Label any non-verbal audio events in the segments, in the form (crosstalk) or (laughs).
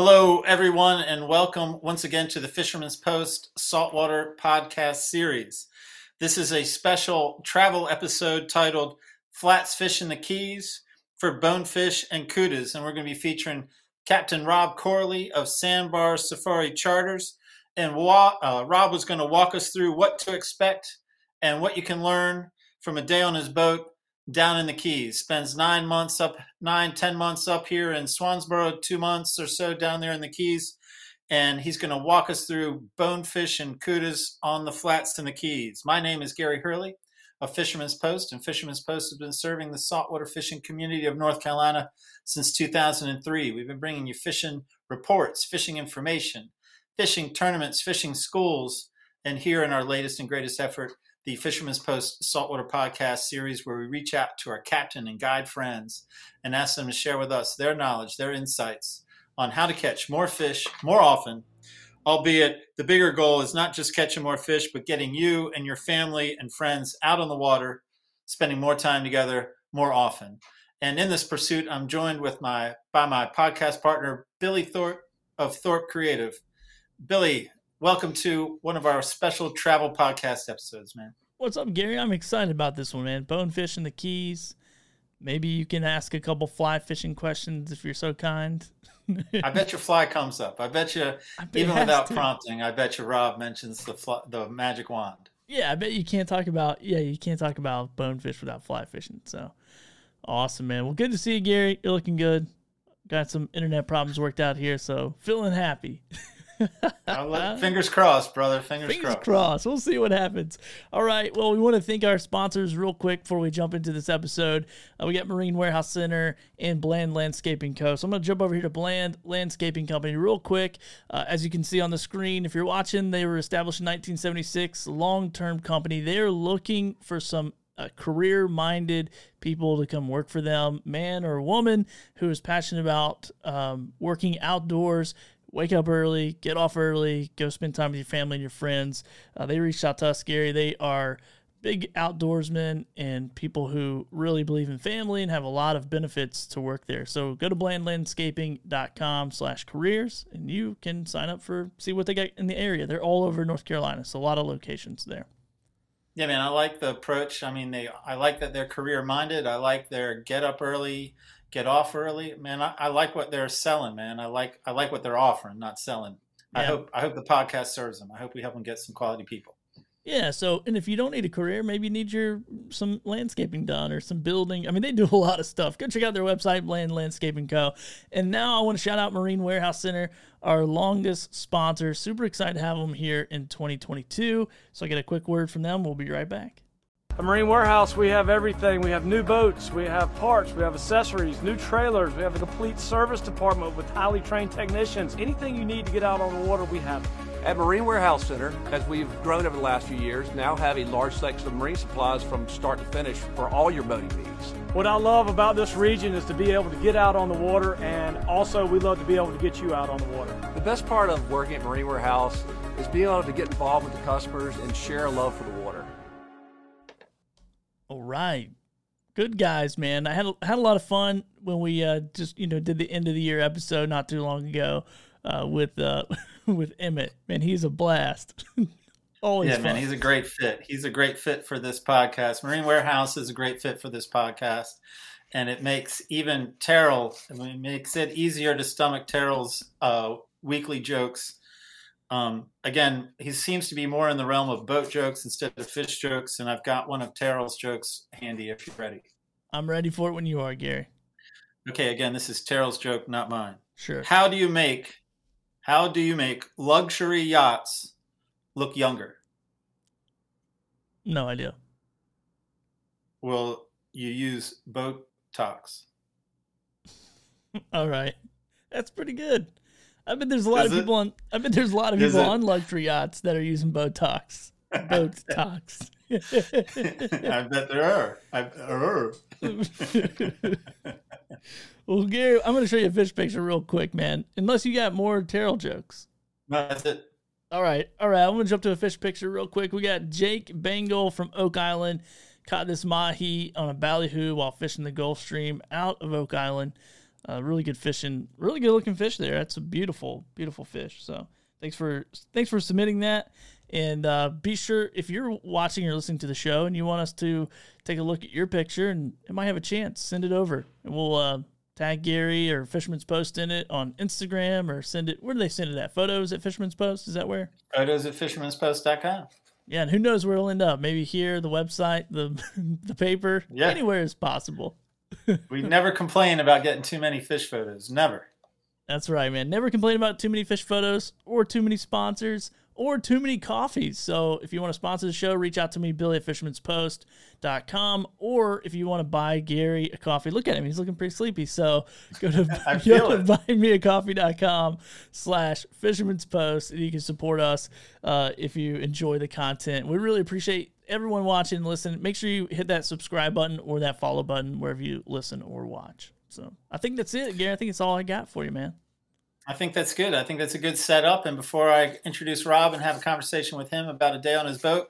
Hello, everyone, and welcome once again to the Fisherman's Post Saltwater Podcast Series. This is a special travel episode titled Flats Fish in the Keys for Bonefish and Kudas, and we're going to be featuring Captain Rob Corley of Sandbar Safari Charters. And uh, Rob was going to walk us through what to expect and what you can learn from a day on his boat down in the Keys. Spends nine months up, nine, ten months up here in Swansboro, two months or so down there in the Keys. And he's going to walk us through bonefish and kudas on the flats in the Keys. My name is Gary Hurley of Fisherman's Post, and Fisherman's Post has been serving the saltwater fishing community of North Carolina since 2003. We've been bringing you fishing reports, fishing information, fishing tournaments, fishing schools, and here in our latest and greatest effort, the Fisherman's Post Saltwater Podcast series, where we reach out to our captain and guide friends and ask them to share with us their knowledge, their insights on how to catch more fish more often. Albeit the bigger goal is not just catching more fish, but getting you and your family and friends out on the water, spending more time together more often. And in this pursuit, I'm joined with my by my podcast partner Billy Thorpe of Thorpe Creative. Billy, welcome to one of our special travel podcast episodes, man. What's up, Gary? I'm excited about this one, man. Bonefish in the Keys. Maybe you can ask a couple fly fishing questions if you're so kind. (laughs) I bet your fly comes up. I bet you, I bet even without to. prompting, I bet you Rob mentions the fly, the magic wand. Yeah, I bet you can't talk about yeah, you can't talk about bonefish without fly fishing. So awesome, man. Well, good to see you, Gary. You're looking good. Got some internet problems worked out here, so feeling happy. (laughs) fingers crossed, brother. Fingers, fingers crossed. crossed. We'll see what happens. All right. Well, we want to thank our sponsors real quick before we jump into this episode. Uh, we got Marine Warehouse Center and Bland Landscaping Co. So I'm going to jump over here to Bland Landscaping Company real quick. Uh, as you can see on the screen, if you're watching, they were established in 1976, long term company. They're looking for some uh, career minded people to come work for them, man or woman who is passionate about um, working outdoors, wake up early, get off early, go spend time with your family and your friends. Uh, they reached out to us, Gary. They are big outdoorsmen and people who really believe in family and have a lot of benefits to work there. So go to blandlandscaping.com slash careers and you can sign up for see what they got in the area. They're all over North Carolina. So a lot of locations there. Yeah, man, I like the approach. I mean, they I like that they're career minded. I like their get up early, get off early. Man, I, I, like what they're selling, man. I like I like what they're offering, not selling. Yeah. I hope I hope the podcast serves them. I hope we help them get some quality people. Yeah. So, and if you don't need a career, maybe you need your some landscaping done or some building. I mean, they do a lot of stuff. Go check out their website, Bland Landscaping Co. And now I want to shout out Marine Warehouse Center, our longest sponsor. Super excited to have them here in 2022. So I get a quick word from them. We'll be right back. At Marine Warehouse, we have everything. We have new boats, we have parts, we have accessories, new trailers, we have a complete service department with highly trained technicians. Anything you need to get out on the water, we have. At Marine Warehouse Center, as we've grown over the last few years, now have a large selection of marine supplies from start to finish for all your boating needs. What I love about this region is to be able to get out on the water, and also we love to be able to get you out on the water. The best part of working at Marine Warehouse is being able to get involved with the customers and share a love for the water. All right. Good guys, man. I had had a lot of fun when we uh, just you know did the end of the year episode not too long ago uh, with uh, (laughs) with Emmett. Man, he's a blast. (laughs) Always yeah, fun. man, he's a great fit. He's a great fit for this podcast. Marine Warehouse is a great fit for this podcast, and it makes even Terrell. I mean, it makes it easier to stomach Terrell's uh, weekly jokes um, again, he seems to be more in the realm of boat jokes instead of fish jokes, and I've got one of Terrell's jokes handy if you're ready. I'm ready for it when you are, Gary. Okay, again, this is Terrell's joke, not mine. Sure. How do you make how do you make luxury yachts look younger? No idea. Well, you use Botox. (laughs) All right. That's pretty good. I bet there's a lot of people it? on. I bet there's a lot of people on luxury yachts that are using Botox. Botox. (laughs) (laughs) I bet there are. I er. are. (laughs) well, Gary, I'm going to show you a fish picture real quick, man. Unless you got more Terrell jokes. No, that's it. All right, all right. I'm going to jump to a fish picture real quick. We got Jake Bengal from Oak Island caught this mahi on a ballyhoo while fishing the Gulf Stream out of Oak Island. Uh, really good fishing, really good looking fish there. That's a beautiful, beautiful fish. So thanks for thanks for submitting that. And uh, be sure if you're watching or listening to the show and you want us to take a look at your picture and it might have a chance, send it over and we'll uh, tag Gary or Fisherman's Post in it on Instagram or send it. Where do they send it at? Photos at Fisherman's Post? Is that where? Photos at Fisherman's fishermanspost.com. Yeah, and who knows where it'll end up? Maybe here, the website, the (laughs) the paper, Yeah. anywhere is possible. (laughs) We never complain about getting too many fish photos. Never. That's right, man. Never complain about too many fish photos or too many sponsors or too many coffees. So if you want to sponsor the show, reach out to me, Billy at fishermanspost.com. Or if you want to buy Gary a coffee, look at him. He's looking pretty sleepy. So go to, (laughs) (laughs) go to buymeacoffee.com slash fisherman's post and you can support us uh, if you enjoy the content. We really appreciate everyone watching and listening. Make sure you hit that subscribe button or that follow button wherever you listen or watch. So I think that's it, Gary. I think it's all I got for you, man. I think that's good. I think that's a good setup. And before I introduce Rob and have a conversation with him about a day on his boat,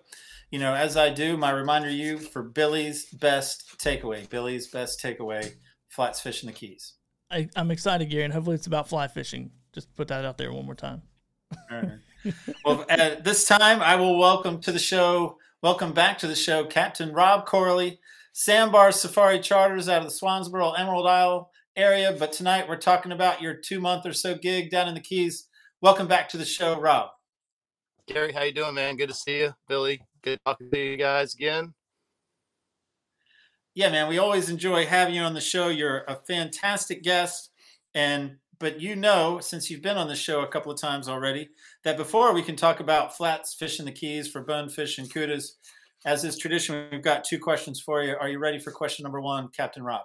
you know, as I do, my reminder you for Billy's best takeaway. Billy's best takeaway: flats fish in the Keys. I, I'm excited, Gary, and hopefully it's about fly fishing. Just put that out there one more time. All right. well, at this time, I will welcome to the show, welcome back to the show, Captain Rob Corley, Sandbar Safari Charters out of the Swansboro Emerald Isle area. But tonight we're talking about your two month or so gig down in the Keys. Welcome back to the show, Rob. Gary, how you doing, man? Good to see you. Billy, good talking to you guys again. Yeah, man, we always enjoy having you on the show. You're a fantastic guest, and but you know, since you've been on the show a couple of times already, that before we can talk about flats, fish in the keys for bonefish and kudas, as is tradition, we've got two questions for you. Are you ready for question number one, Captain Rob?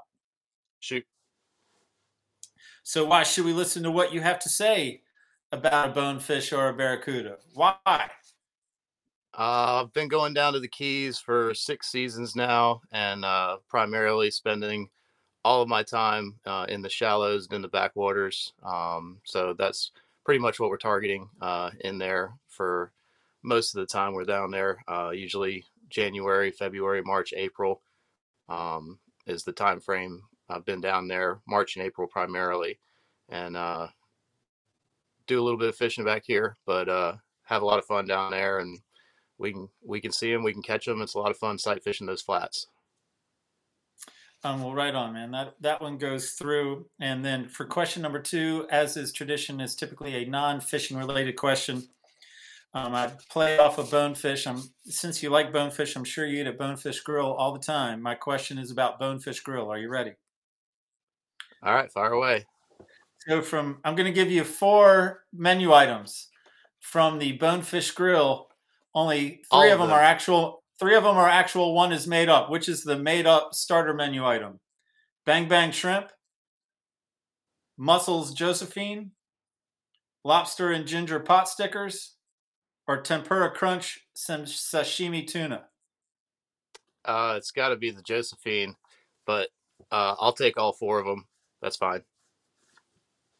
Shoot. So, why should we listen to what you have to say about a bonefish or a barracuda? Why? Uh, I've been going down to the Keys for six seasons now, and uh, primarily spending all of my time uh, in the shallows and in the backwaters. Um, so that's pretty much what we're targeting uh, in there for most of the time we're down there. Uh, usually January, February, March, April um, is the time frame. I've been down there March and April primarily, and uh, do a little bit of fishing back here, but uh, have a lot of fun down there and we can we can see them, we can catch them. It's a lot of fun sight fishing those flats. Um, well, right on, man. That that one goes through, and then for question number two, as is tradition, is typically a non-fishing related question. Um, I play off of bonefish. I'm since you like bonefish, I'm sure you eat at Bonefish Grill all the time. My question is about Bonefish Grill. Are you ready? All right, fire away. So from I'm going to give you four menu items from the Bonefish Grill. Only three of of them them. are actual. Three of them are actual. One is made up. Which is the made up starter menu item? Bang Bang Shrimp, Mussels Josephine, Lobster and Ginger Pot Stickers, or Tempura Crunch Sashimi Tuna. Uh, it's got to be the Josephine, but uh, I'll take all four of them. That's fine.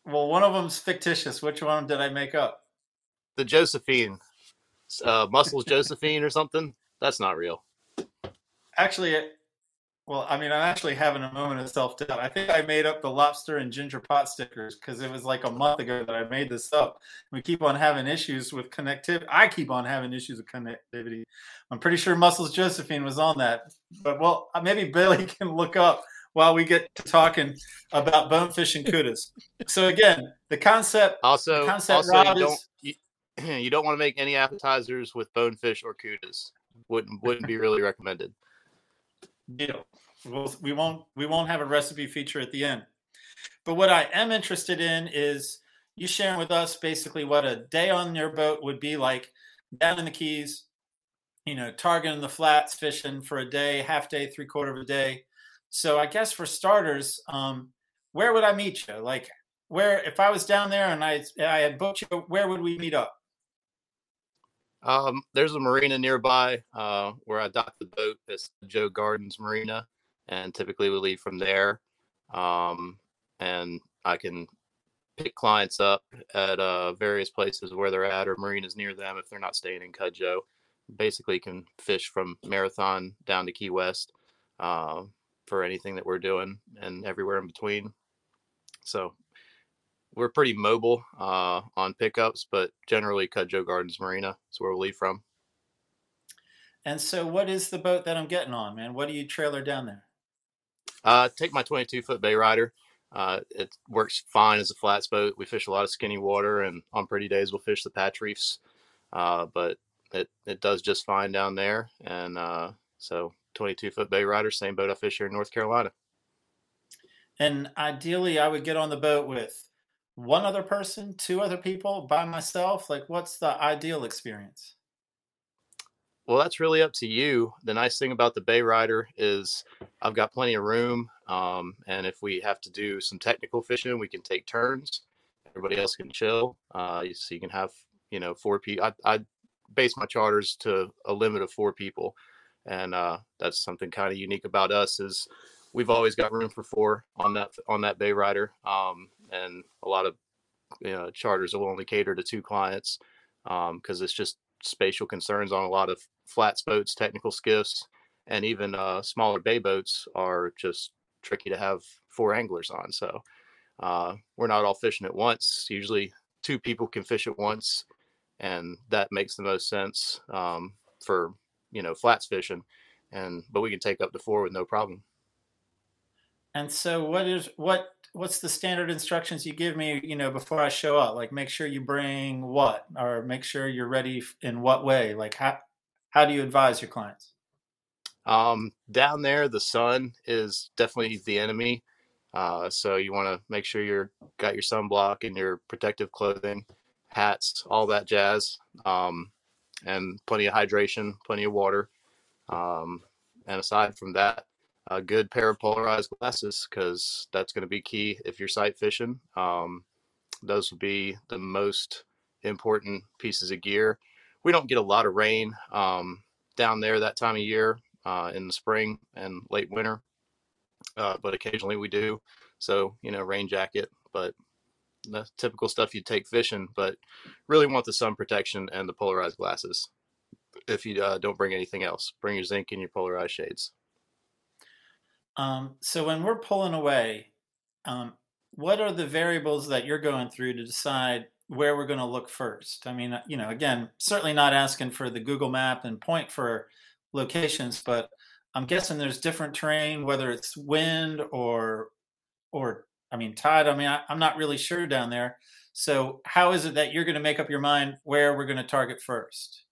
Well, one of them's fictitious. Which one did I make up? The Josephine, uh, Mussels (laughs) Josephine or something. That's not real. Actually, well, I mean, I'm actually having a moment of self doubt. I think I made up the lobster and ginger pot stickers because it was like a month ago that I made this up. We keep on having issues with connectivity. I keep on having issues with connectivity. I'm pretty sure Mussels Josephine was on that, but well, uh, maybe Billy (laughs) can look up while we get to talking about bonefish and kudas. So again, the concept. Also, The concept, also Rob, you is- don't you, (clears throat) you don't want to make any appetizers with bonefish or cudas. Wouldn't wouldn't be really recommended. deal. We'll, we won't we won't have a recipe feature at the end. But what I am interested in is you sharing with us basically what a day on your boat would be like down in the Keys. You know, targeting the flats, fishing for a day, half day, three quarter of a day. So I guess for starters, um, where would I meet you? Like, where if I was down there and I I had booked you, where would we meet up? Um, there's a marina nearby uh, where I dock the boat. It's Joe Gardens Marina, and typically we leave from there. Um, and I can pick clients up at uh, various places where they're at or marinas near them if they're not staying in Cudjoe. Basically, can fish from Marathon down to Key West uh, for anything that we're doing and everywhere in between. so we're pretty mobile uh, on pickups, but generally Cudjoe Gardens Marina is where we leave from. And so, what is the boat that I'm getting on, man? What do you trailer down there? Uh, take my 22 foot Bay Rider. Uh, it works fine as a flats boat. We fish a lot of skinny water, and on pretty days we'll fish the patch reefs. Uh, but it it does just fine down there, and uh, so 22 foot Bay Rider, same boat I fish here in North Carolina. And ideally, I would get on the boat with one other person, two other people, by myself. Like, what's the ideal experience? Well, that's really up to you. The nice thing about the Bay Rider is I've got plenty of room. Um, and if we have to do some technical fishing, we can take turns. Everybody else can chill. Uh, so you can have, you know, four people. I, I base my charters to a limit of four people. And uh, that's something kind of unique about us is we've always got room for four on that on that Bay Rider. Um, and a lot of you know, charters will only cater to two clients because um, it's just spatial concerns on a lot of flats boats, technical skiffs, and even uh, smaller bay boats are just tricky to have four anglers on. So uh, we're not all fishing at once. Usually, two people can fish at once, and that makes the most sense um, for you know flats fishing. And but we can take up to four with no problem. And so, what is what what's the standard instructions you give me you know before i show up? Like make sure you bring what or make sure you're ready in what way? Like how how do you advise your clients? Um down there the sun is definitely the enemy. Uh, so you want to make sure you're got your sunblock and your protective clothing hats all that jazz um, and plenty of hydration plenty of water. Um, and aside from that a good pair of polarized glasses because that's going to be key if you're sight fishing. Um, those would be the most important pieces of gear. We don't get a lot of rain um, down there that time of year uh, in the spring and late winter, uh, but occasionally we do. So, you know, rain jacket, but the typical stuff you take fishing, but really want the sun protection and the polarized glasses. If you uh, don't bring anything else, bring your zinc and your polarized shades. Um, so when we're pulling away, um, what are the variables that you're going through to decide where we're going to look first? I mean, you know, again, certainly not asking for the Google map and point for locations, but I'm guessing there's different terrain, whether it's wind or, or I mean, tide. I mean, I, I'm not really sure down there. So how is it that you're going to make up your mind where we're going to target first?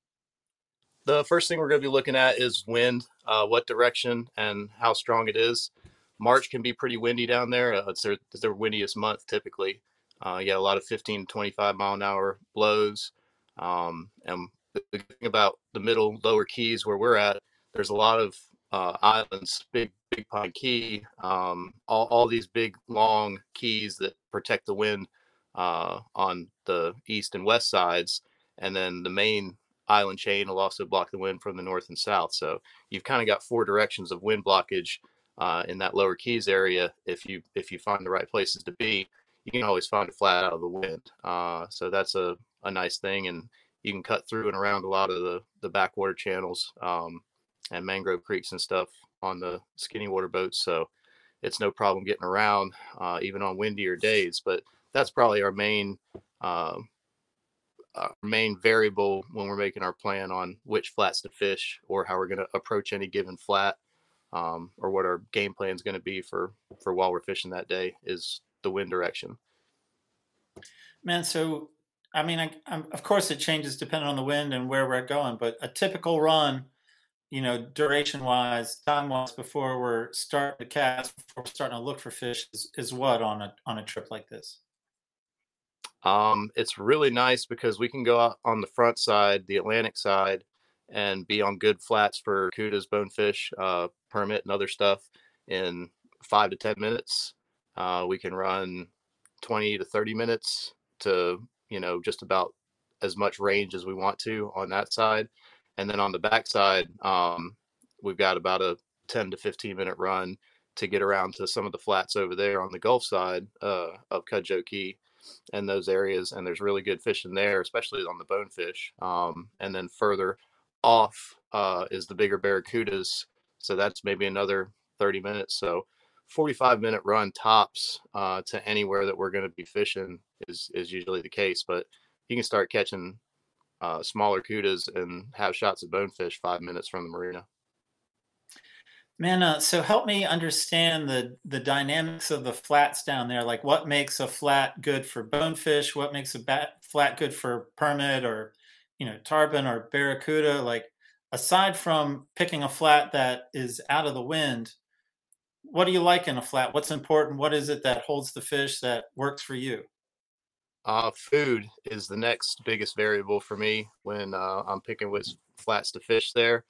The first thing we're going to be looking at is wind, uh, what direction and how strong it is. March can be pretty windy down there. Uh, it's, their, it's their windiest month typically. Uh, you got a lot of 15 to 25 mile an hour blows. Um, and the thing about the middle lower keys where we're at, there's a lot of uh, islands, big Big Pine Key, um, all, all these big long keys that protect the wind uh, on the east and west sides. And then the main island chain will also block the wind from the north and south. So you've kind of got four directions of wind blockage uh, in that lower keys area. If you if you find the right places to be, you can always find a flat out of the wind. Uh, so that's a, a nice thing, and you can cut through and around a lot of the the backwater channels um, and mangrove creeks and stuff on the skinny water boats. So it's no problem getting around uh, even on windier days. But that's probably our main uh, our main variable when we're making our plan on which flats to fish or how we're going to approach any given flat um, or what our game plan is going to be for for while we're fishing that day is the wind direction. Man so i mean i'm of course it changes depending on the wind and where we're going but a typical run you know duration wise time wise before we're starting to cast before starting to look for fish is, is what on a on a trip like this um, it's really nice because we can go out on the front side, the Atlantic side, and be on good flats for cudas, bonefish, uh, permit, and other stuff in five to 10 minutes. Uh, we can run 20 to 30 minutes to, you know, just about as much range as we want to on that side. And then on the back side, um, we've got about a 10 to 15 minute run to get around to some of the flats over there on the Gulf side uh, of Key and those areas, and there's really good fishing there, especially on the bonefish. Um, and then further off uh, is the bigger barracudas, so that's maybe another 30 minutes. So 45 minute run tops uh, to anywhere that we're going to be fishing is is usually the case. But you can start catching uh, smaller cudas and have shots of bonefish five minutes from the marina. Man, uh, so help me understand the the dynamics of the flats down there. Like, what makes a flat good for bonefish? What makes a bat, flat good for permit or, you know, tarpon or barracuda? Like, aside from picking a flat that is out of the wind, what do you like in a flat? What's important? What is it that holds the fish that works for you? Uh, food is the next biggest variable for me when uh, I'm picking which flats to fish there.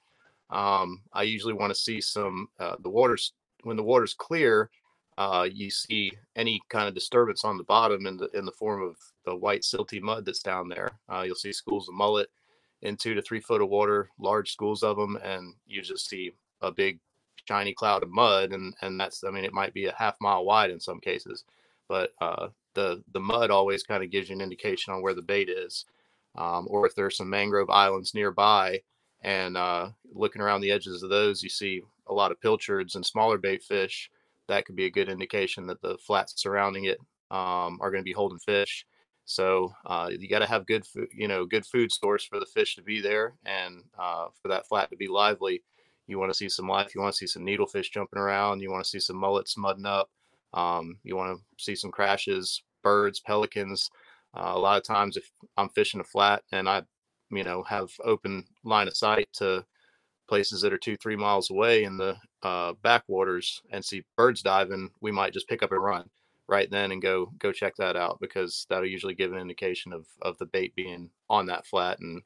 Um, I usually want to see some uh, the waters when the water's clear. Uh, you see any kind of disturbance on the bottom in the in the form of the white silty mud that's down there. Uh, you'll see schools of mullet in two to three foot of water, large schools of them, and you just see a big shiny cloud of mud, and and that's I mean it might be a half mile wide in some cases, but uh, the the mud always kind of gives you an indication on where the bait is, um, or if there's some mangrove islands nearby and uh, looking around the edges of those, you see a lot of pilchards and smaller bait fish. That could be a good indication that the flats surrounding it um, are going to be holding fish. So uh, you got to have good, food, you know, good food source for the fish to be there, and uh, for that flat to be lively. You want to see some life. You want to see some needlefish jumping around. You want to see some mullets mudding up. Um, you want to see some crashes, birds, pelicans. Uh, a lot of times, if I'm fishing a flat and I you know have open line of sight to places that are two three miles away in the uh, backwaters and see birds diving we might just pick up and run right then and go go check that out because that'll usually give an indication of of the bait being on that flat and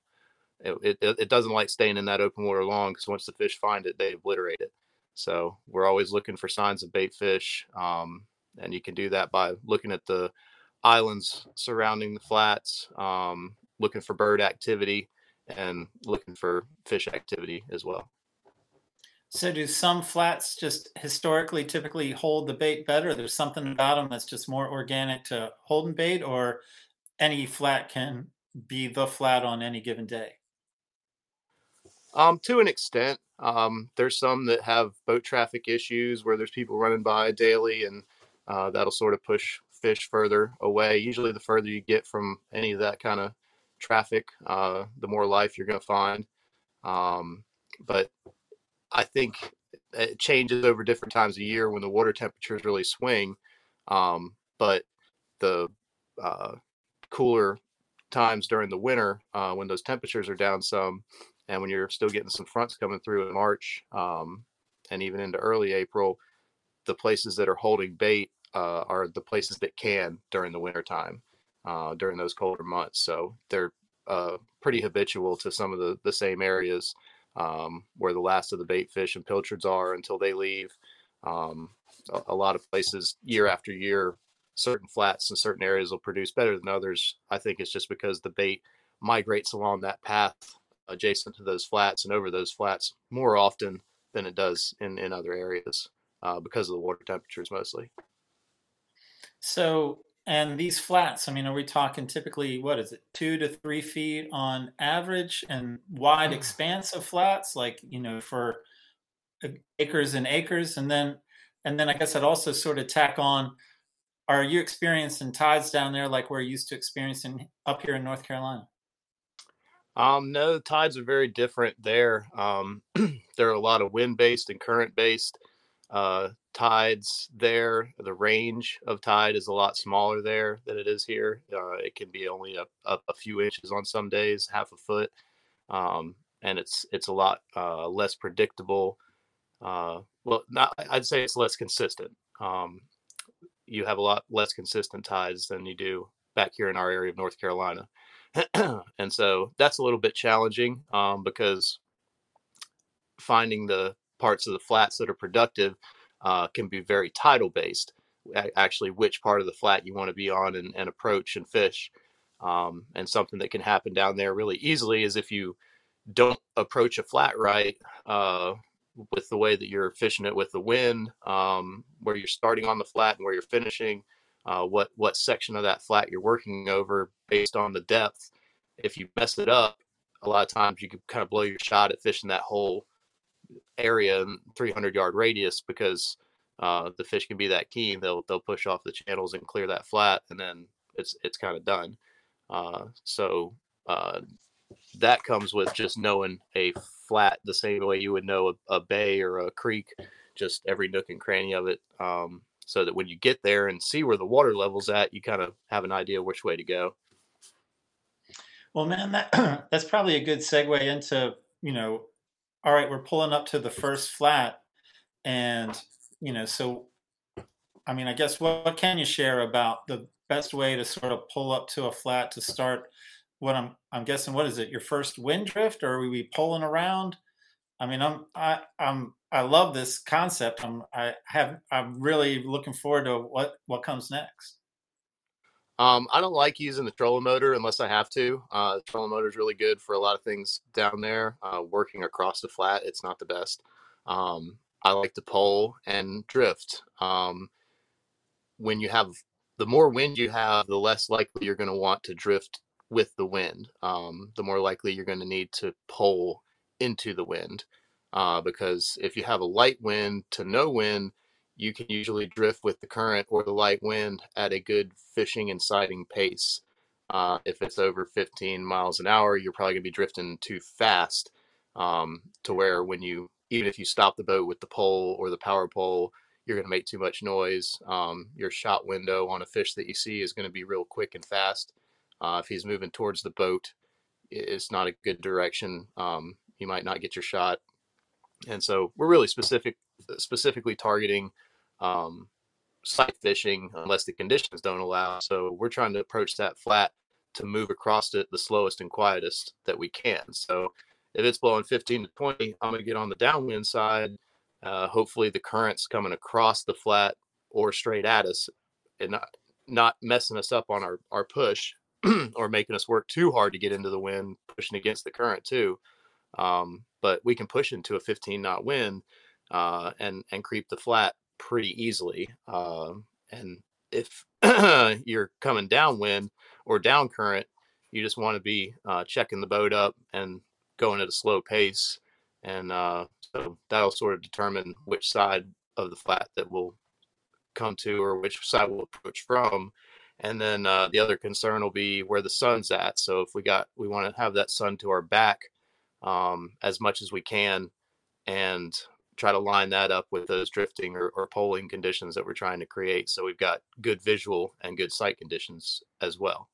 it, it, it doesn't like staying in that open water long because once the fish find it they obliterate it. So we're always looking for signs of bait fish um, and you can do that by looking at the islands surrounding the flats um, looking for bird activity and looking for fish activity as well. So, do some flats just historically typically hold the bait better? There's something about them that's just more organic to holding bait, or any flat can be the flat on any given day? Um, to an extent, um, there's some that have boat traffic issues where there's people running by daily, and uh, that'll sort of push fish further away. Usually, the further you get from any of that kind of traffic, uh, the more life you're going to find. Um, but I think it changes over different times of year when the water temperatures really swing. Um, but the uh, cooler times during the winter, uh, when those temperatures are down some, and when you're still getting some fronts coming through in March um, and even into early April, the places that are holding bait uh, are the places that can during the winter time uh, during those colder months. So they're uh, pretty habitual to some of the, the same areas um, where the last of the bait fish and pilchards are until they leave. Um, a, a, lot of places, year after year, certain flats and certain areas will produce better than others. I think it's just because the bait migrates along that path adjacent to those flats and over those flats more often than it does in, in other areas uh, because of the water temperatures mostly. So and these flats, I mean, are we talking typically, what is it, two to three feet on average and wide mm. expanse of flats, like, you know, for acres and acres? And then, and then I guess I'd also sort of tack on, are you experiencing tides down there like we're used to experiencing up here in North Carolina? Um, no, the tides are very different there. Um, (clears throat) there are a lot of wind based and current based uh, tides there. The range of tide is a lot smaller there than it is here. Uh, it can be only a, a, a, few inches on some days, half a foot, um, and it's it's a lot uh, less predictable. Uh, well, not I'd say it's less consistent. Um, you have a lot less consistent tides than you do back here in our area of North Carolina, (clears throat) and so that's a little bit challenging um, because finding the parts of the flats that are productive uh, can be very tidal based. Actually, which part of the flat you want to be on and, and approach and fish. Um, and something that can happen down there really easily is if you don't approach a flat right uh, with the way that you're fishing it with the wind, um, where you're starting on the flat and where you're finishing, uh, what what section of that flat you're working over based on the depth. If you mess it up, a lot of times you can kind of blow your shot at fishing that whole area and 300 yard radius because uh, the fish can be that keen, they'll they'll push off the channels and clear that flat, and then it's it's kind of done. Uh, so uh, that comes with just knowing a flat the same way you would know a, a, bay or a creek, just every nook and cranny of it. Um, so that when you get there and see where the water level's at, you kind of have an idea which way to go. Well, man, that (clears throat) that's probably a good segue into you know, all right, we're pulling up to the first flat, and you know, so I mean, I guess what, what can you share about the best way to sort of pull up to a flat to start? What I'm I'm guessing, what is it? Your first wind drift, or are we pulling around? I mean, I'm I I'm I love this concept. I'm I have I'm really looking forward to what what comes next. Um, I don't like using the trolling motor unless I have to. Uh, the trolling motor is really good for a lot of things down there. Uh, working across the flat, it's not the best. Um, I like to pole and drift. Um, when you have the more wind you have, the less likely you're going to want to drift with the wind. Um, the more likely you're going to need to pole into the wind. Uh, because if you have a light wind to no wind, you can usually drift with the current or the light wind at a good fishing and sighting pace. Uh, if it's over 15 miles an hour, you're probably going to be drifting too fast um, to where when you, even if you stop the boat with the pole or the power pole, you're going to make too much noise. Um, your shot window on a fish that you see is going to be real quick and fast. Uh, if he's moving towards the boat, it's not a good direction. Um, you might not get your shot. And so we're really specific, specifically targeting um, sight fishing unless the conditions don't allow. So we're trying to approach that flat to move across it the slowest and quietest that we can. So if it's blowing 15 to 20, I'm going to get on the downwind side uh, hopefully, the current's coming across the flat or straight at us and not, not messing us up on our, our push (clears throat) or making us work too hard to get into the wind, pushing against the current too. Um, but we can push into a 15 knot wind uh, and and creep the flat pretty easily. Uh, and if (clears throat) you're coming downwind or down current, you just want to be uh, checking the boat up and going at a slow pace and uh, so that'll sort of determine which side of the flat that we'll come to or which side we'll approach from. And then uh, the other concern will be where the sun's at. So if we got, we want to have that sun to our back um, as much as we can and try to line that up with those drifting or, or poling conditions that we're trying to create. So we've got good visual and good sight conditions as well.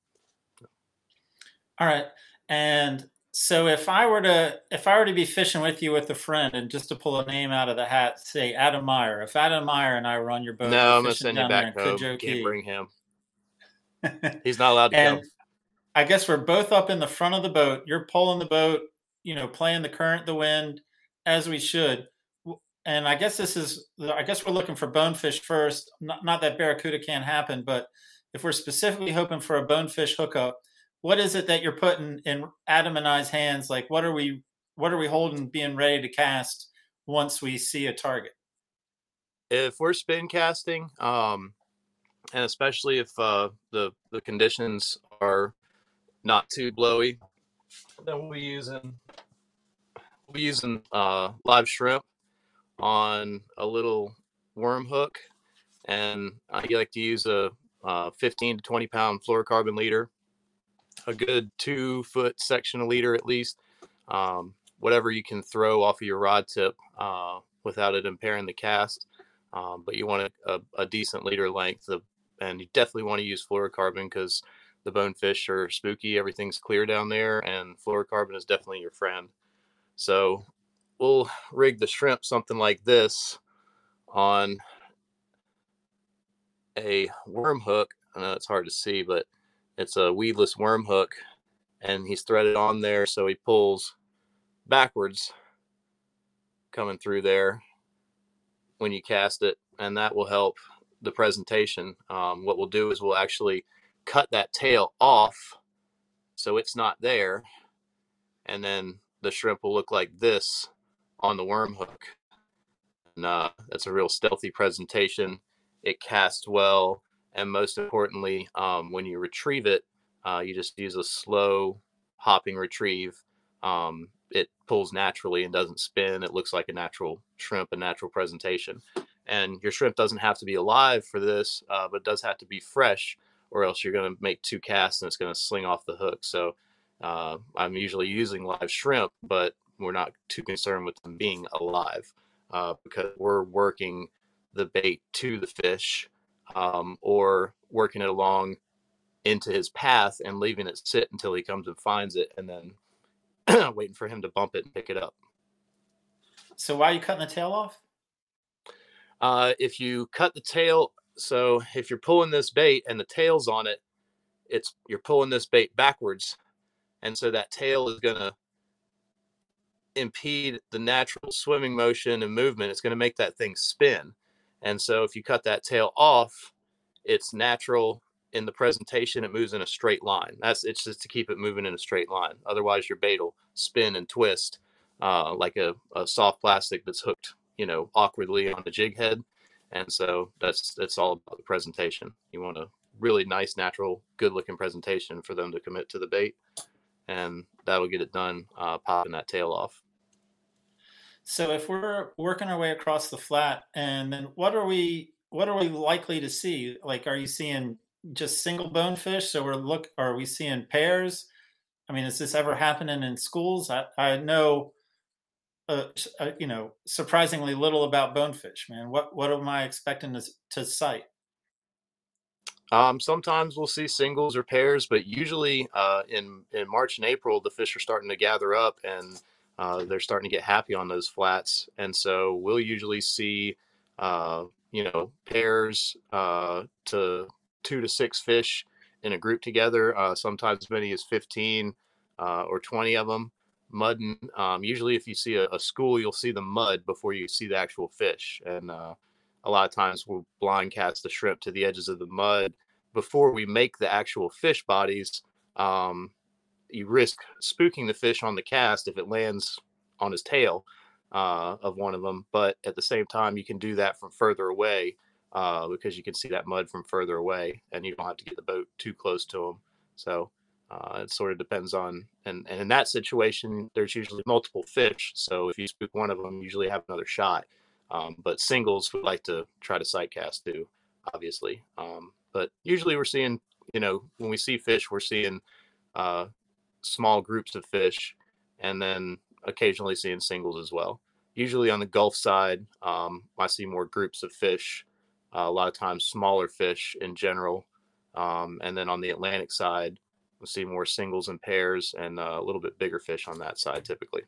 All right. And so if I were to if I were to be fishing with you with a friend and just to pull a name out of the hat, say Adam Meyer. If Adam Meyer and I were on your boat, no, I'm gonna send you back home. Can't Key. bring him. (laughs) He's not allowed to and come. I guess we're both up in the front of the boat. You're pulling the boat, you know, playing the current, the wind, as we should. And I guess this is, I guess we're looking for bonefish first. Not, not that barracuda can't happen, but if we're specifically hoping for a bonefish hookup, what is it that you're putting in Adam and I's hands? Like, what are we, what are we holding, being ready to cast once we see a target? If we're spin casting, um, and especially if uh, the the conditions are not too blowy, then we'll be using we'll be using uh, live shrimp on a little worm hook, and I like to use a uh, 15 to 20 pound fluorocarbon leader a good two foot section a leader at least. Um, whatever you can throw off of your rod tip uh, without it impairing the cast. Um, but you want a, a, a, decent leader length, of, and you definitely want to use fluorocarbon because the bonefish are spooky. Everything's clear down there, and fluorocarbon is definitely your friend. So we'll rig the shrimp something like this on a worm hook. I know it's hard to see, but it's a weedless worm hook and he's threaded on there so he pulls backwards coming through there when you cast it and that will help the presentation um, what we'll do is we'll actually cut that tail off so it's not there and then the shrimp will look like this on the worm hook and uh, that's a real stealthy presentation it casts well and most importantly, um, when you retrieve it, uh, you just use a slow hopping retrieve. Um, it pulls naturally and doesn't spin. It looks like a natural shrimp, a natural presentation. And your shrimp doesn't have to be alive for this, uh, but does have to be fresh, or else you're going to make two casts and it's going to sling off the hook. So uh, I'm usually using live shrimp, but we're not too concerned with them being alive uh, because we're working the bait to the fish um, or working it along into his path and leaving it sit until he comes and finds it and then (clears throat) waiting for him to bump it and pick it up. So why are you cutting the tail off? Uh, if you cut the tail, so if you're pulling this bait and the tail's on it, it's you're pulling this bait backwards, and so that tail is going to impede the natural swimming motion and movement. It's going to make that thing spin, and so if you cut that tail off, it's natural in the presentation. It moves in a straight line. That's it's just to keep it moving in a straight line. Otherwise, your bait will spin and twist uh, like a, a soft plastic that's hooked, you know, awkwardly on the jig head. And so that's that's all about the presentation. You want a really nice, natural, good-looking presentation for them to commit to the bait, and that'll get it done, uh, popping that tail off. So if we're working our way across the flat, and then what are we what are we likely to see? Like, are you seeing just single bonefish? So we're look are we seeing pairs? I mean, is this ever happening in schools? I, I know uh, uh, you know, surprisingly little about bonefish, man. What what am I expecting to to sight? Um, sometimes we'll see singles or pairs, but usually uh, in in March and April, the fish are starting to gather up and uh, they're starting to get happy on those flats, and so we'll usually see uh, you know pairs uh, to two to six fish in a group together. Uh, sometimes as many as fifteen uh, or twenty of them mudding. Um, usually, if you see a, a, school, you'll see the mud before you see the actual fish. And uh, a lot of times, we'll blind cast the shrimp to the edges of the mud before we make the actual fish bodies. Um, you risk spooking the fish on the cast if it lands on his tail uh, of one of them. But at the same time, you can do that from further away uh, because you can see that mud from further away, and you don't have to get the boat too close to them. So uh, it sort of depends on, and, and in that situation, there's usually multiple fish. So if you spook one of them, you usually have another shot. Um, but singles, we like to try to sight cast too, obviously. Um, but usually we're seeing, you know, when we see fish, we're seeing uh, small groups of fish and then occasionally seeing singles as well. Usually on the Gulf side, um, I see more groups of fish, uh, a lot of times smaller fish in general. Um, and then on the Atlantic side, We'll see more singles and pairs and uh, a little bit bigger fish on that side typically.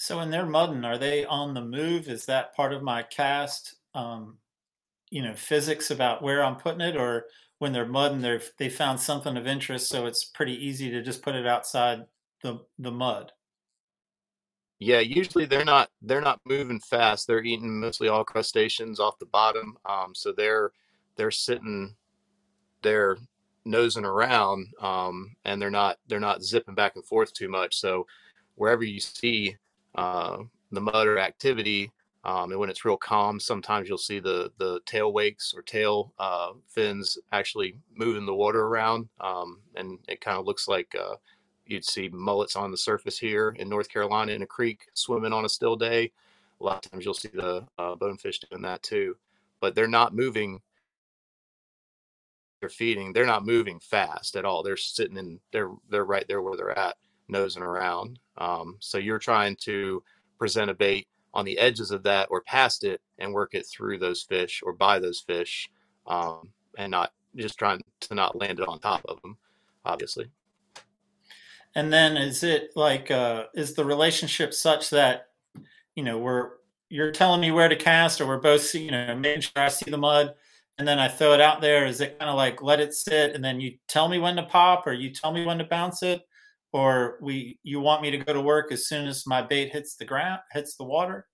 So when they're mudding, are they on the move? Is that part of my cast? Um, you know, physics about where I'm putting it, or when they're mudding, they they found something of interest, so it's pretty easy to just put it outside the the mud. Yeah, usually they're not they're not moving fast. They're eating mostly all crustaceans off the bottom, um, so they're they're sitting there nosing around um, and they're not they're not zipping back and forth too much so wherever you see uh, the mud or activity um, and when it's real calm sometimes you'll see the the tail wakes or tail uh, fins actually moving the water around um, and it kind of looks like uh, you'd see mullets on the surface here in north carolina in a creek swimming on a still day. A lot of times you'll see the uh, bonefish doing that too but they're not moving. They're feeding, they're not moving fast at all. They're sitting in, they're they're right there where they're at, nosing around. Um, so you're trying to present a bait on the edges of that or past it and work it through those fish or by those fish, um, and not just trying to not land it on top of them, obviously. And then is it like uh, is the relationship such that you know we're you're telling me where to cast or we're both you know making sure I see the mud and then I throw it out there? Is it kind of like let it sit and then you tell me when to pop or you tell me when to bounce it? Or we you want me to go to work as soon as my bait hits the ground, hits the water?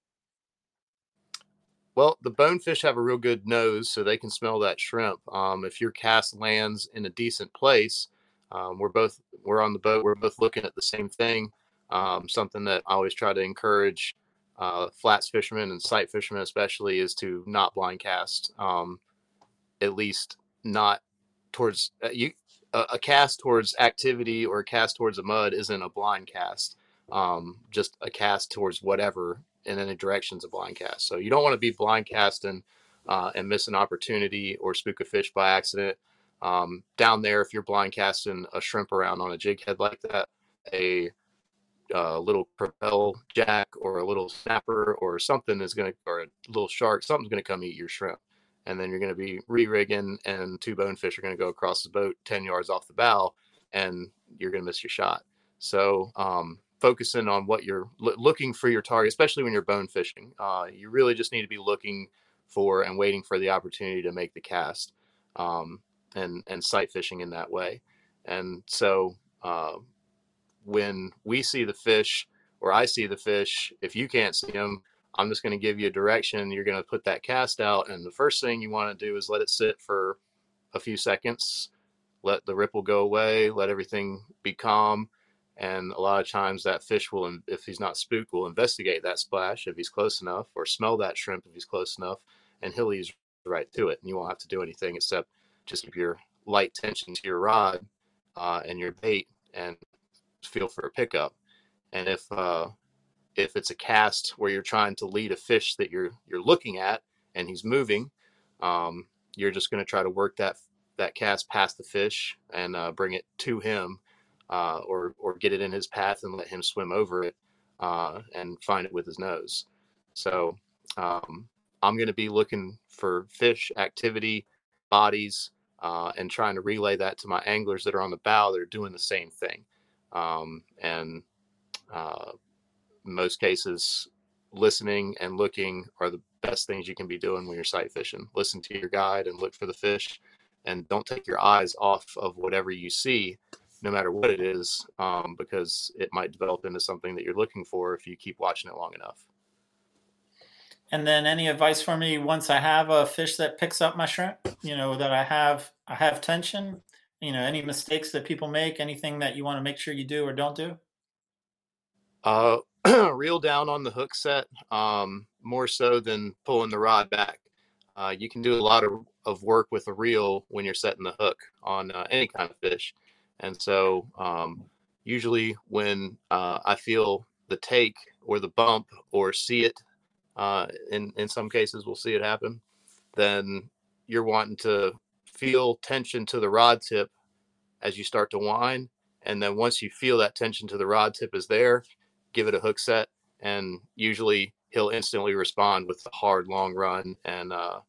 Well, the bonefish have a real good nose, so they can smell that shrimp. Um, if your cast lands in a decent place, um, we're both we're on the boat. We're both looking at the same thing. Um, something that I always try to encourage uh, flats fishermen and sight fishermen, especially, is to not blind cast. Um, at least not towards uh, you a, cast towards activity or a cast towards a mud isn't a blind cast um, just a cast towards whatever in any directions a blind cast. So you don't want to be blind casting uh, and miss an opportunity or spook a fish by accident. Um, down there, if you're blind casting a shrimp around on a jig head like that, a uh, little propel jack or a little snapper or something is going to, or a little shark, something's going to come eat your shrimp. And then you're going to be re rigging, and two bonefish are going to go across the boat 10 yards off the bow, and you're going to miss your shot. So, um, focusing on what you're looking for your target, especially when you're bone fishing, uh, you really just need to be looking for and waiting for the opportunity to make the cast um, and, and sight fishing in that way. And so, uh, when we see the fish or I see the fish, if you can't see them, I'm just going to give you a direction. You're going to put that cast out. And the first thing you want to do is let it sit for a few seconds, let the ripple go away, let everything be calm. And a lot of times that fish will, if he's not spooked, will investigate that splash if he's close enough, or smell that shrimp if he's close enough, and he'll ease right to it. And you won't have to do anything except just keep your light tension to your rod uh, and your bait and feel for a pickup. And if uh, if it's a cast where you're trying to lead a fish that you're you're looking at and he's moving, um, you're just going to try to work that that cast past the fish and uh, bring it to him, uh, or or get it in his path and let him swim over it uh, and find it with his nose. So um, I'm going to be looking for fish activity, bodies, uh, and trying to relay that to my anglers that are on the bow that are doing the same thing. Um, and uh, most cases, listening and looking are the best things you can be doing when you're sight fishing. Listen to your guide and look for the fish, and don't take your eyes off of whatever you see, no matter what it is, um, because it might develop into something that you're looking for if you keep watching it long enough. And then any advice for me once I have a fish that picks up my shrimp, you know, that I have I have tension, you know, any mistakes that people make, anything that you want to make sure you do or don't do? Uh (clears throat) reel down on the hook set um, more so than pulling the rod back. Uh, you can do a lot of, of work with a reel when you're setting the hook on uh, any kind of fish. And so, um, usually, when uh, I feel the take or the bump or see it, uh, in, in some cases, we'll see it happen, then you're wanting to feel tension to the rod tip as you start to wind. And then once you feel that tension to the rod tip is there, give it a hook set, and usually he'll instantly respond with a hard long run. And uh,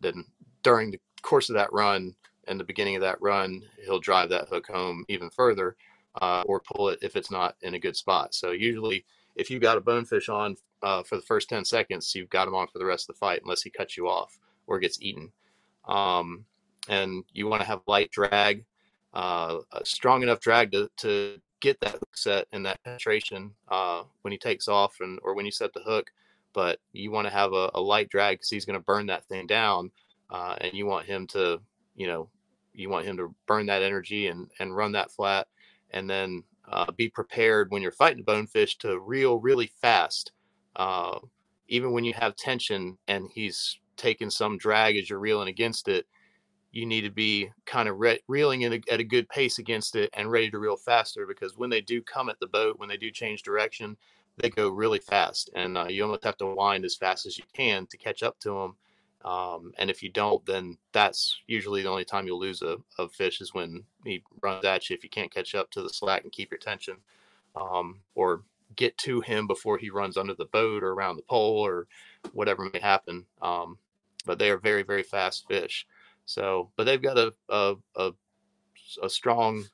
then during the course of that run and the beginning of that run, he'll drive that hook home even further uh, or pull it if it's not in a good spot. So usually, if you've got a bonefish on uh, for the first 10 seconds, you've got him on for the rest of the fight unless he cuts you off or gets eaten. Um, and you want to have light drag, uh, strong enough drag to, to get that hook set and that penetration uh, when he takes off and or when you set the hook. But you want to have a, a light drag because he's going to burn that thing down, uh, and you want him to, you know, you want him to burn that energy and and run that flat, and then uh, be prepared when you're fighting bonefish to reel really fast. Uh, even when you have tension and he's taking some drag as you're reeling against it, you need to be kind of re- reeling a, at a good pace against it and ready to reel faster because when they do come at the boat, when they do change direction, they go really fast, and uh, you almost have to wind as fast as you can to catch up to them. Um, and if you don't, then that's usually the only time you'll lose a, a, fish is when he runs at you if you can't catch up to the slack and keep your tension, um, or get to him before he runs under the boat or around the pole or whatever may happen. Um, but they are very very fast fish. So, but they've got a, a, a, a strong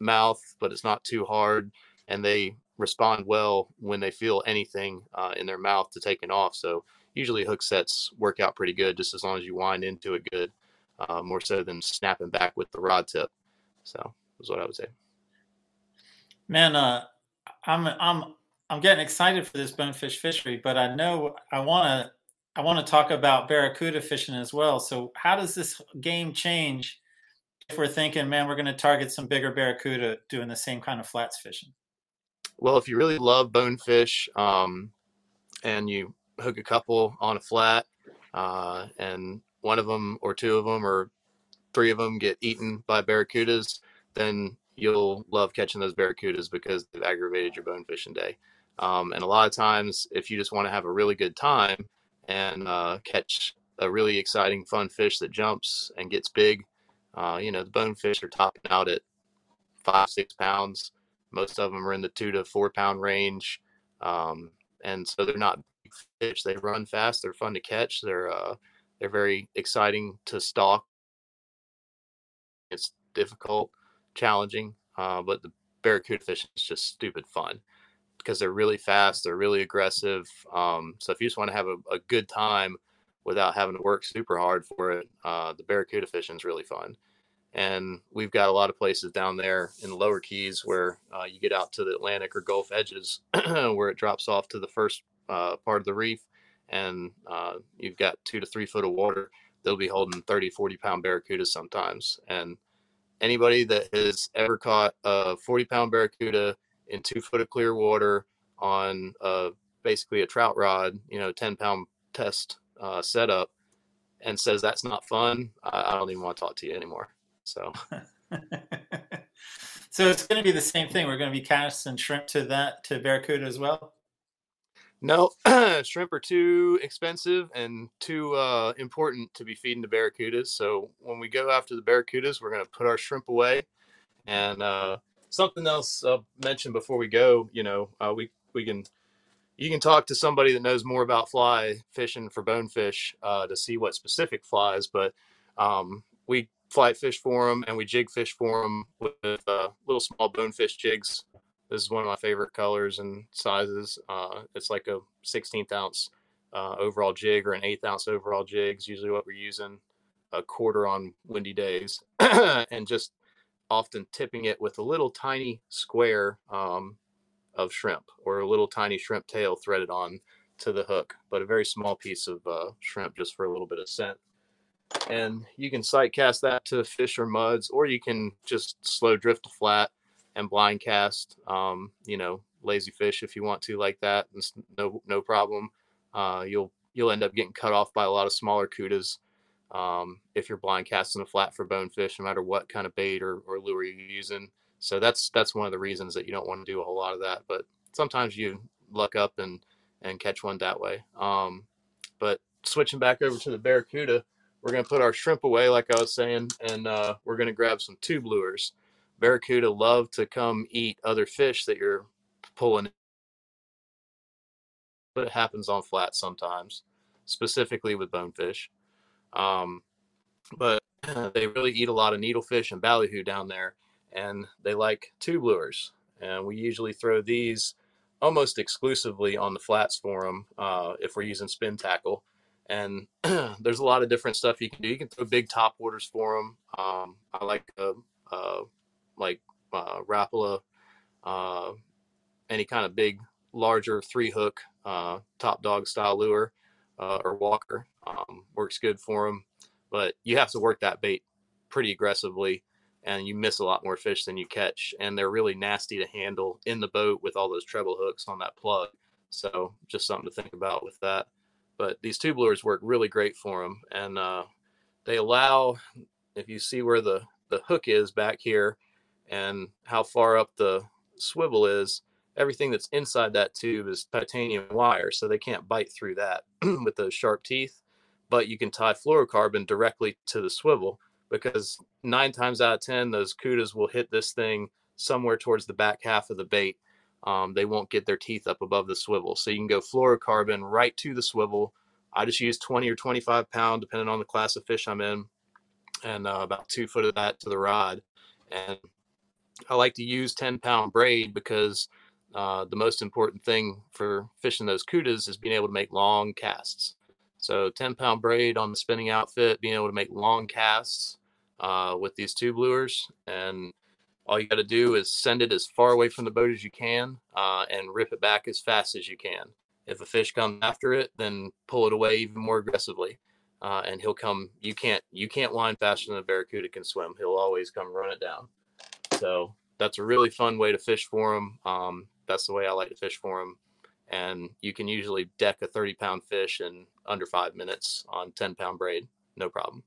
mouth, but it's not too hard. And they respond well when they feel anything uh, in their mouth to take taking off. So usually hook sets work out pretty good just as long as you wind into it good, uh, more so than snapping back with the rod tip. So is what I would say. Man, uh, I'm I'm I'm getting excited for this bonefish fishery, but I know I want to I want to talk about barracuda fishing as well. So, how does this game change if we're thinking, man, we're going to target some bigger barracuda doing the same kind of flats fishing? Well, if you really love bonefish um, and you hook a couple on a flat, uh, and one of them or two of them or three of them get eaten by barracudas, then you'll love catching those barracudas because they've aggravated your bonefishing day. Um, and a lot of times, if you just want to have a really good time and uh, catch a really exciting, fun fish that jumps and gets big, uh, you know, the bonefish are topping out at five, six pounds. Most of them are in the two to four pound range. Um, and so they're not big fish. They run fast. They're fun to catch. They're, uh, they're very exciting to stalk. It's difficult, challenging, uh, but the barracuda fishing is just stupid fun because they're really fast, they're really aggressive. Um, so if you just want to have a, a, good time without having to work super hard for it, uh, the barracuda fishing is really fun. And we've got a lot of places down there in the lower keys where uh, you get out to the Atlantic or Gulf edges (clears throat) where it drops off to the first uh, part of the reef and uh, you've got two to three foot of water. They'll be holding 30, 40 pound barracudas sometimes. And anybody that has ever caught a 40 pound barracuda in two foot of clear water on uh, basically a trout rod, you know, 10 pound test uh, setup and says that's not fun, I, I don't even want to talk to you anymore. So, (laughs) so it's going to be the same thing. We're going to be casting shrimp to that to barracuda as well. No, (clears throat) shrimp are too expensive and too uh, important to be feeding the barracudas. So when we go after the barracudas, we're going to put our shrimp away. And uh, something else I'll mention before we go, you know, uh, we we can you can talk to somebody that knows more about fly fishing for bonefish uh, to see what specific flies, but um, we fly fish for them and we jig fish for them with uh, little small bonefish jigs this is one of my favorite colors and sizes. Uh, it's like a 16th ounce uh, overall jig or an eighth ounce overall jig is usually what we're using. A quarter on windy days, (clears throat) and just often tipping it with a little tiny square um, of shrimp or a little tiny shrimp tail threaded on to the hook, but a very small piece of uh, shrimp just for a little bit of scent. And you can sight cast that to fish or muds, or you can just slow drift to flat and blind cast. Um, you know, lazy fish if you want to like that. It's no no problem. Uh, you'll you'll end up getting cut off by a lot of smaller cudas um, if you're blind casting a flat for bonefish, no matter what kind of bait or, or lure you're using. So that's that's one of the reasons that you don't want to do a whole lot of that. But sometimes you luck up and and catch one that way. Um, but switching back over to the barracuda, we're to put our shrimp away, like I was saying, and uh, we're to grab some tube lures barracuda love to come eat other fish that you're pulling but it happens on flats sometimes specifically with bonefish um, but (clears throat) they really eat a lot of needlefish and ballyhoo down there and they like tube lures. And we usually throw these almost exclusively on the flats for them uh, if we're using spin tackle. And (clears throat) there's a lot of different stuff you can do. You can throw big top waters for them um, i like a, a like uh, Rapala, uh, any kind of big, larger three hook uh, top dog style lure uh, or walker um, works good for them. But you have to work that bait pretty aggressively, and you miss a lot more fish than you catch. And they're really nasty to handle in the boat with all those treble hooks on that plug. So just something to think about with that. But these tube lures work really great for them, and uh, they allow. If you see where the the hook is back here, and how far up the swivel is, everything that's inside that tube is titanium wire, so they can't bite through that (clears throat) with those sharp teeth. But you can tie fluorocarbon directly to the swivel because nine times out of 10, those cudas will hit this thing somewhere towards the back half of the bait. Um, they won't get their teeth up above the swivel. So you can go fluorocarbon right to the swivel. I just use 20 or 25 pound, depending on the class of fish I'm in, and uh, about two foot of that to the rod. And I like to use 10 pound braid because uh, the most important thing for fishing those cudas is being able to make long casts. So 10 pound braid on the spinning outfit, being able to make long casts uh, with these tube lures. And all you got to do is send it as far away from the boat as you can uh, and rip it back as fast as you can. If a fish comes after it, then pull it away even more aggressively. Uh, and he'll come. You can't. You can't wind faster than a barracuda can swim. He'll always come run it down. So that's a really fun way to fish for him. Um, that's the way I like to fish for them. And you can usually deck a 30 pound fish in under five minutes on 10 pound braid. No problem.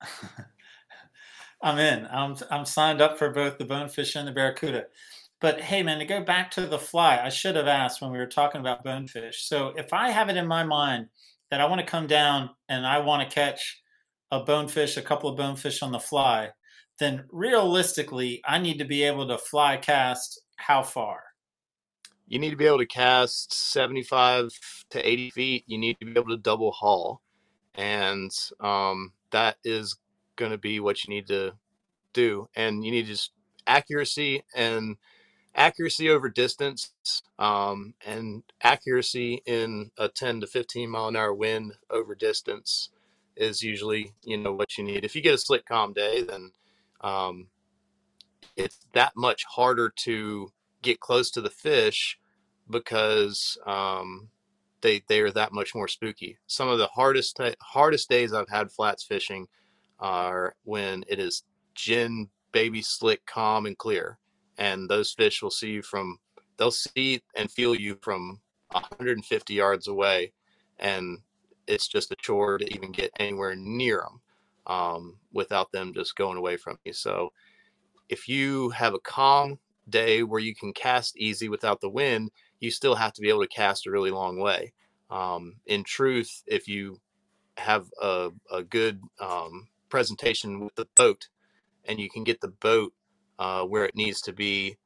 (laughs) I'm in. I'm, I'm signed up for both the bonefish and the barracuda. But hey, man, to go back to the fly, I should have asked when we were talking about bonefish. So if I have it in my mind that I want to come down and I want to catch a bonefish, a couple of bonefish on the fly, then realistically, I need to be able to fly cast how far? You need to be able to cast 75 to 80 feet. You need to be able to double haul. And um, that is going to be what you need to do. And you need just accuracy and accuracy over distance um, and accuracy in a 10 to 15 mile an hour wind over distance is usually you know what you need if you get a slick calm day then um, it's that much harder to get close to the fish because um, they they are that much more spooky. Some of the hardest hardest days i've had flats fishing are when it is gin baby slick calm and clear and those fish will see you from they'll see and feel you from 150 yards away and it's just a chore to even get anywhere near them um, without them just going away from you. So if you have a calm day where you can cast easy without the wind you still have to be able to cast a really long way. Um, in truth if you have a, a good um, presentation with the boat and you can get the boat uh, where it needs to be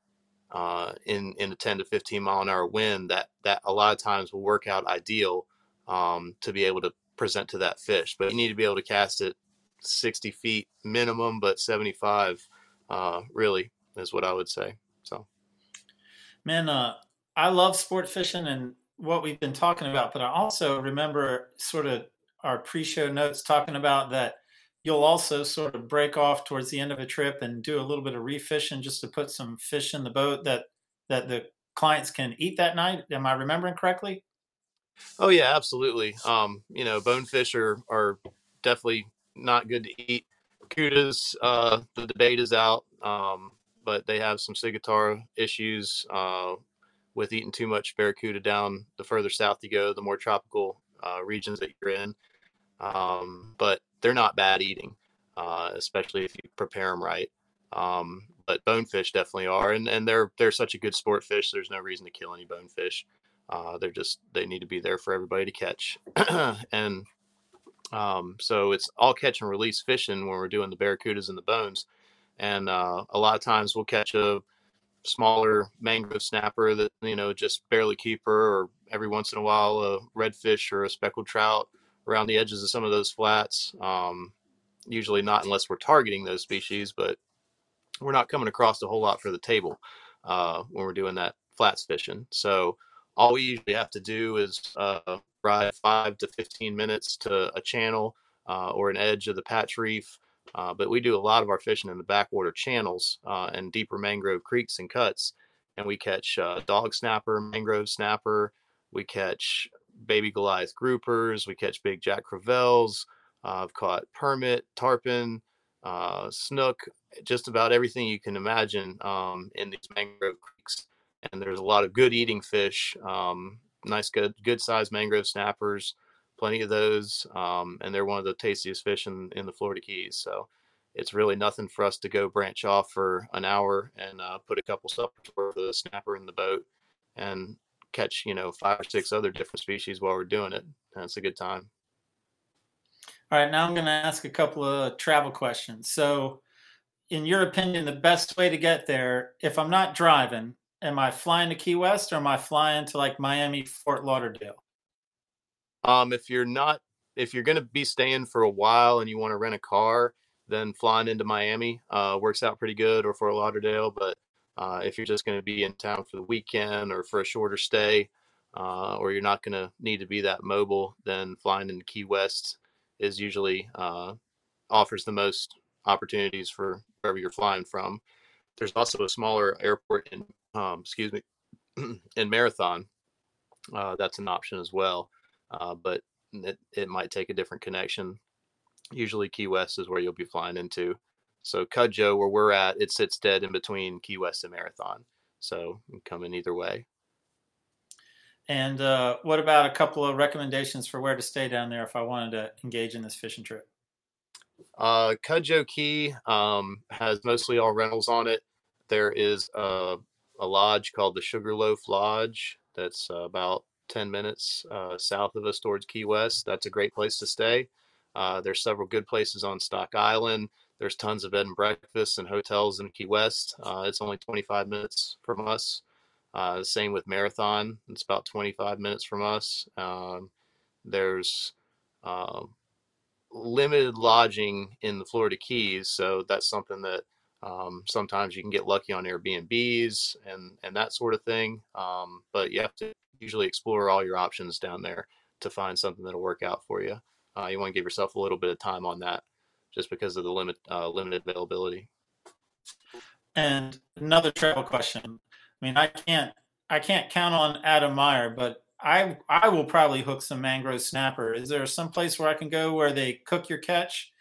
uh, in in a 10 to 15 mile an hour wind that that a lot of times will work out ideal um, to be able to present to that fish. But you need to be able to cast it 60 feet minimum but 75 uh, really is what i would say so man uh, i love sport fishing and what we've been talking about but i also remember sort of our pre-show notes talking about that you'll also sort of break off towards the end of a trip and do a little bit of reef fishing just to put some fish in the boat that that the clients can eat that night. Am I remembering correctly? Oh yeah, absolutely. Um, you know, bonefish are are definitely not good to eat. Cudas, uh, the debate is out, um, but they have some ciguatera issues uh, with eating too much barracuda down the further south you go, the more tropical uh, regions that you're in. Um, but they're not bad eating, uh, especially if you prepare them right. Um, but bonefish definitely are, and, and they're they're such a good sport fish. There's no reason to kill any bonefish. Uh, they're just they need to be there for everybody to catch, (clears throat) and um, so it's all catch and release fishing when we're doing the barracudas and the bones. And uh, a lot of times we'll catch a smaller mangrove snapper that you know just barely keeper, or every once in a while a redfish or a speckled trout around the edges of some of those flats. Um, usually not unless we're targeting those species, but we're not coming across a whole lot for the table uh, when we're doing that flats fishing. So all we usually have to do is uh, ride five to 15 minutes to a channel uh, or an edge of the patch reef. Uh, but we do a lot of our fishing in the backwater channels uh, and deeper mangrove creeks and cuts. And we catch uh, dog snapper, mangrove snapper. We catch baby Goliath groupers. We catch big Jack Crevalles. Uh, I've caught permit, tarpon, uh, snook, just about everything you can imagine um, in these mangrove creeks. And there's a lot of good eating fish, um, nice, good, good sized mangrove snappers, plenty of those. Um, and they're one of the tastiest fish in, in the Florida Keys. So it's really nothing for us to go branch off for an hour and uh, put a couple suppers worth of snapper in the boat and catch you know five or six other different species while we're doing it and it's a good time all right now i'm going to ask a couple of travel questions so in your opinion the best way to get there if i'm not driving am i flying to key west or am i flying to like miami fort lauderdale um if you're not if you're going to be staying for a while and you want to rent a car then flying into miami uh, works out pretty good or fort lauderdale but uh, if you're just going to be in town for the weekend or for a shorter stay, uh, or you're not going to need to be that mobile, then flying into Key West is usually uh, offers the most opportunities for wherever you're flying from. There's also a smaller airport in, um, excuse me, (clears throat) in Marathon. Uh, that's an option as well, uh, but it, it might take a different connection. Usually, Key West is where you'll be flying into. So Cudjoe, where we're at, it sits dead in between Key West and Marathon. So come in either way. And uh, what about a couple of recommendations for where to stay down there if I wanted to engage in this fishing trip? Uh, Cudjoe Key um, has mostly all rentals on it. There is a, a lodge called the Sugarloaf Lodge. That's about 10 minutes uh, south of us towards Key West. That's a great place to stay. Uh, there's several good places on Stock Island. There's tons of bed and breakfasts and hotels in Key West. Uh, it's only 25 minutes from us. Uh, same with Marathon. It's about 25 minutes from us. Um, there's uh, limited lodging in the Florida Keys, so that's something that um, sometimes you can get lucky on Airbnbs and and that sort of thing. Um, but you have to usually explore all your options down there to find something that'll work out for you. Uh, you want to give yourself a little bit of time on that, just because of the limit uh, limited availability. And another travel question. I mean, I can't I can't count on Adam Meyer, but I I will probably hook some mangrove snapper. Is there some place where I can go where they cook your catch?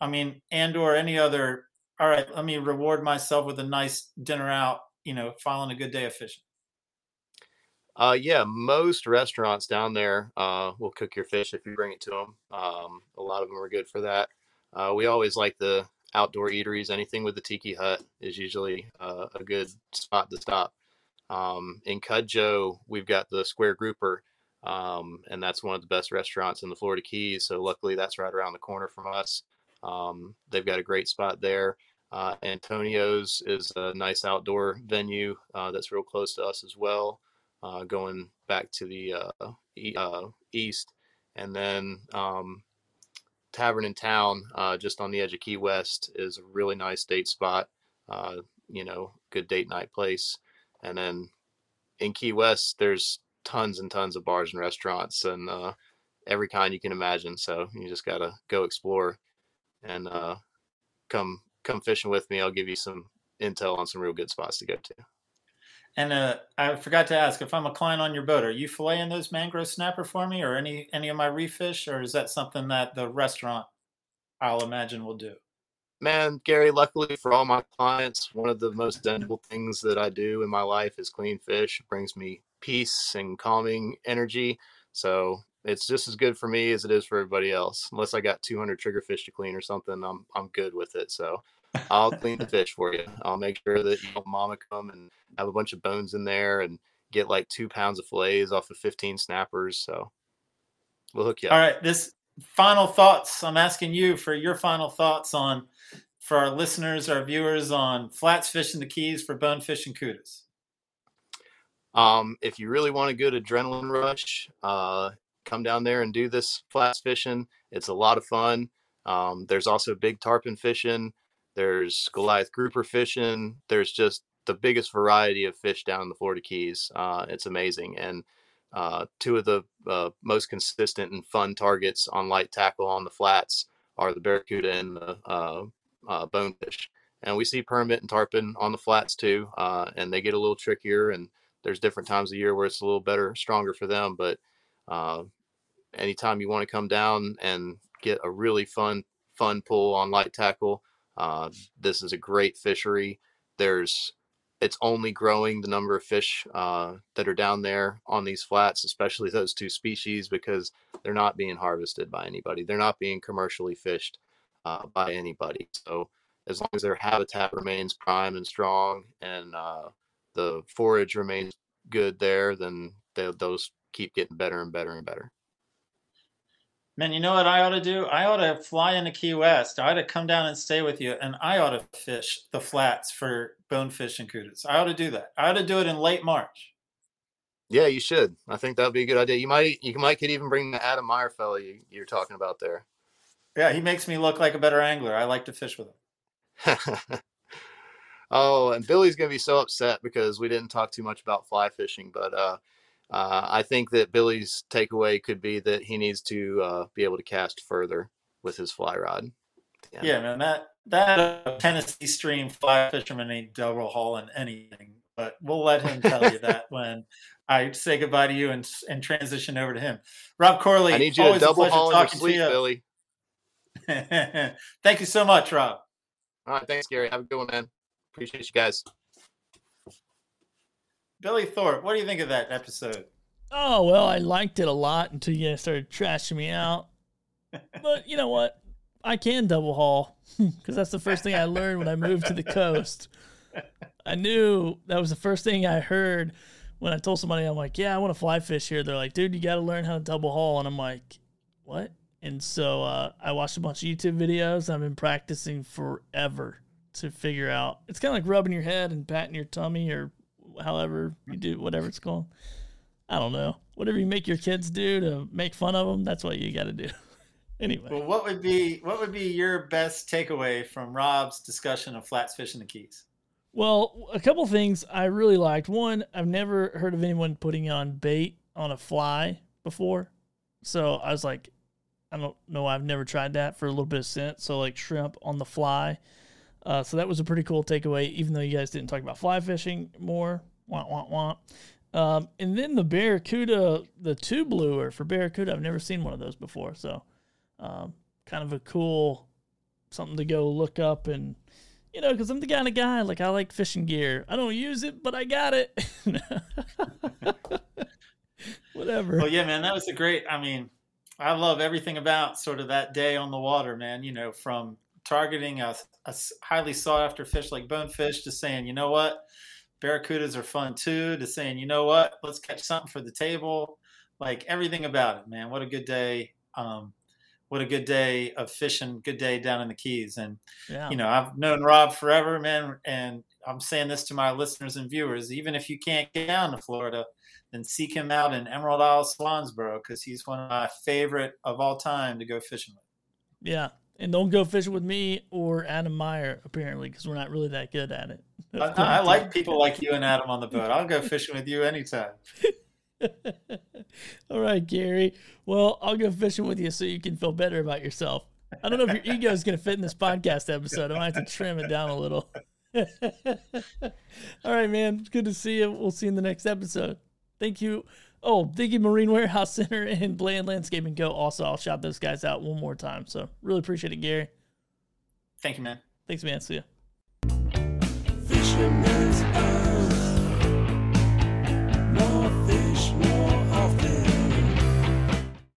I mean, and or any other. All right, let me reward myself with a nice dinner out. You know, following a good day of fishing. Uh, yeah, most restaurants down there uh, will cook your fish if you bring it to them. Um, a lot of them are good for that. Uh, we always like the outdoor eateries. Anything with the tiki hut is usually uh, a good spot to stop. Um, in Cudjoe, we've got the Square Grouper, um, and that's one of the best restaurants in the Florida Keys. So luckily, that's right around the corner from us. Um, they've got a great spot there. Uh, Antonio's is a nice outdoor venue uh, that's real close to us as well, uh, going back to the uh, e- uh, east. And then um, Tavern in Town, uh, just on the edge of Key West, is a really nice date spot. you know, good date night place. And then in Key West, there's tons and tons of bars and restaurants and uh, every kind you can imagine. So you just gotta go explore and uh, come come fishing with me. I'll give you some intel on some real good spots to go to. And uh, I forgot to ask if I'm a client on your boat, are you filleting those mangrove snapper for me, or any any of my reef fish, or is that something that the restaurant, I'll imagine, will do? man, Gary, luckily for all my clients, one of the most enjoyable things that I do in my life is clean fish. It brings me peace and calming energy. So it's just as good for me as it is for everybody else. Unless I got 200 triggerfish to clean or something, I'm I'm good with it. So I'll clean the fish for you. I'll make sure that you don't mama come and have a bunch of bones in there and get like two pounds of fillets off of 15 snappers. So we'll hook you up. All right. This final thoughts. I'm asking you for your final thoughts on for our listeners, our viewers on flats fishing the keys for bonefish and cudas. Um, if you really want a good adrenaline rush, uh, come down there and do this flats fishing. It's a lot of fun. Um, there's also big tarpon fishing. There's Goliath grouper fishing. There's just the biggest variety of fish down in the Florida Keys. Uh, it's amazing. And uh, two of the uh, most consistent and fun targets on light tackle on the flats are the barracuda and the uh, uh, bonefish. And we see permit and tarpon on the flats too, uh, and they get a little trickier. And there's different times of year where it's a little better, stronger for them. But anytime you want to come down and get a really fun, fun pull on light tackle, this is a great fishery. There's it's only growing the number of fish uh, that are down there on these flats, especially those two species, because they're not being harvested by anybody. They're not being commercially fished uh, by anybody. So as long as their habitat remains prime and strong and uh, the forage remains good there, then those keep getting better and better and better. Man, you know what I ought to do? I ought to fly into Key West. I ought to come down and stay with you, and I ought to fish the flats for bonefish and cudas. I ought to do that. I ought to do it in late March. Yeah, you should. I think that would be a good idea. You might, you might could even bring the Adam Meyer fellow you, you're talking about there. Yeah, he makes me look like a better angler. I like to fish with him. (laughs) oh, and Billy's gonna be so upset because we didn't talk too much about fly fishing, but uh, uh, I think that Billy's takeaway could be that he needs to uh, be able to cast further with his fly rod. Yeah, yeah man, that that Tennessee stream fly fisherman ain't double hauling anything. But we'll let him tell you (laughs) that when I say goodbye to you and and transition over to him. Rob Corley, I need you to double haul in your sleep, Billy. (laughs) Thank you so much, Rob. All right, thanks, Gary. Have a good one, man. Appreciate you guys. Billy Thorpe, what do you think of that episode? Oh well, I liked it a lot until you started trashing me out. but you know what? I can double haul (laughs) because that's the first thing I learned when I moved to the coast. I knew that was the first thing I heard when I told somebody, I'm like, yeah, I want to fly fish here. They're like, dude, you got to learn how to double haul. And I'm like, what? And so uh, I watched a bunch of YouTube videos. I've been practicing forever to figure out. It's kind of like rubbing your head and patting your tummy or however you do, whatever it's called. I don't know. Whatever you make your kids do to make fun of them, that's what you got to do. (laughs) anyway. Well, what would be what would be your best takeaway from Rob's discussion of flats fishing the Keys? Well, a couple things I really liked. One, I've never heard of anyone putting on bait on a fly before. So I was like, I don't know. I've never tried that for a little bit of scent. So like shrimp on the fly. Uh, so that was a pretty cool takeaway, even though you guys didn't talk about fly fishing more. Wah, wah, wah. Um, and then the Barracuda, the tube lure for Barracuda, I've never seen one of those before. So um, kind of a cool something to go look up and you know, because I'm the kind of guy like I like fishing gear. I don't use it, but I got it. (laughs) Whatever. Well, yeah, man, that was a great. I mean, I love everything about sort of that day on the water, man. You know, from targeting a, a highly sought after fish like bonefish to saying, you know what, barracudas are fun too, to saying, you know what, let's catch something for the table. Like everything about it, man. What a good day. Um, what a good day of fishing, good day down in the Keys. And, yeah. you know, I've known Rob forever, man. And I'm saying this to my listeners and viewers, even if you can't get down to Florida, then seek him out in Emerald Isle, Swansboro, because he's one of my favorite of all time to go fishing with. Yeah. And don't go fishing with me or Adam Meyer, apparently, because we're not really that good at it. I, I like people like you and Adam on the boat. I'll go fishing with you anytime. (laughs) All right, Gary. Well, I'll go fishing with you so you can feel better about yourself. I don't know if your ego is going to fit in this podcast episode. I might have to trim it down a little. (laughs) All right, man. It's good to see you. We'll see you in the next episode. Thank you. Oh, thank Marine Warehouse Center and Bland Landscaping Co. Also, I'll shout those guys out one more time. So, really appreciate it, Gary. Thank you, man. Thanks, man. See ya.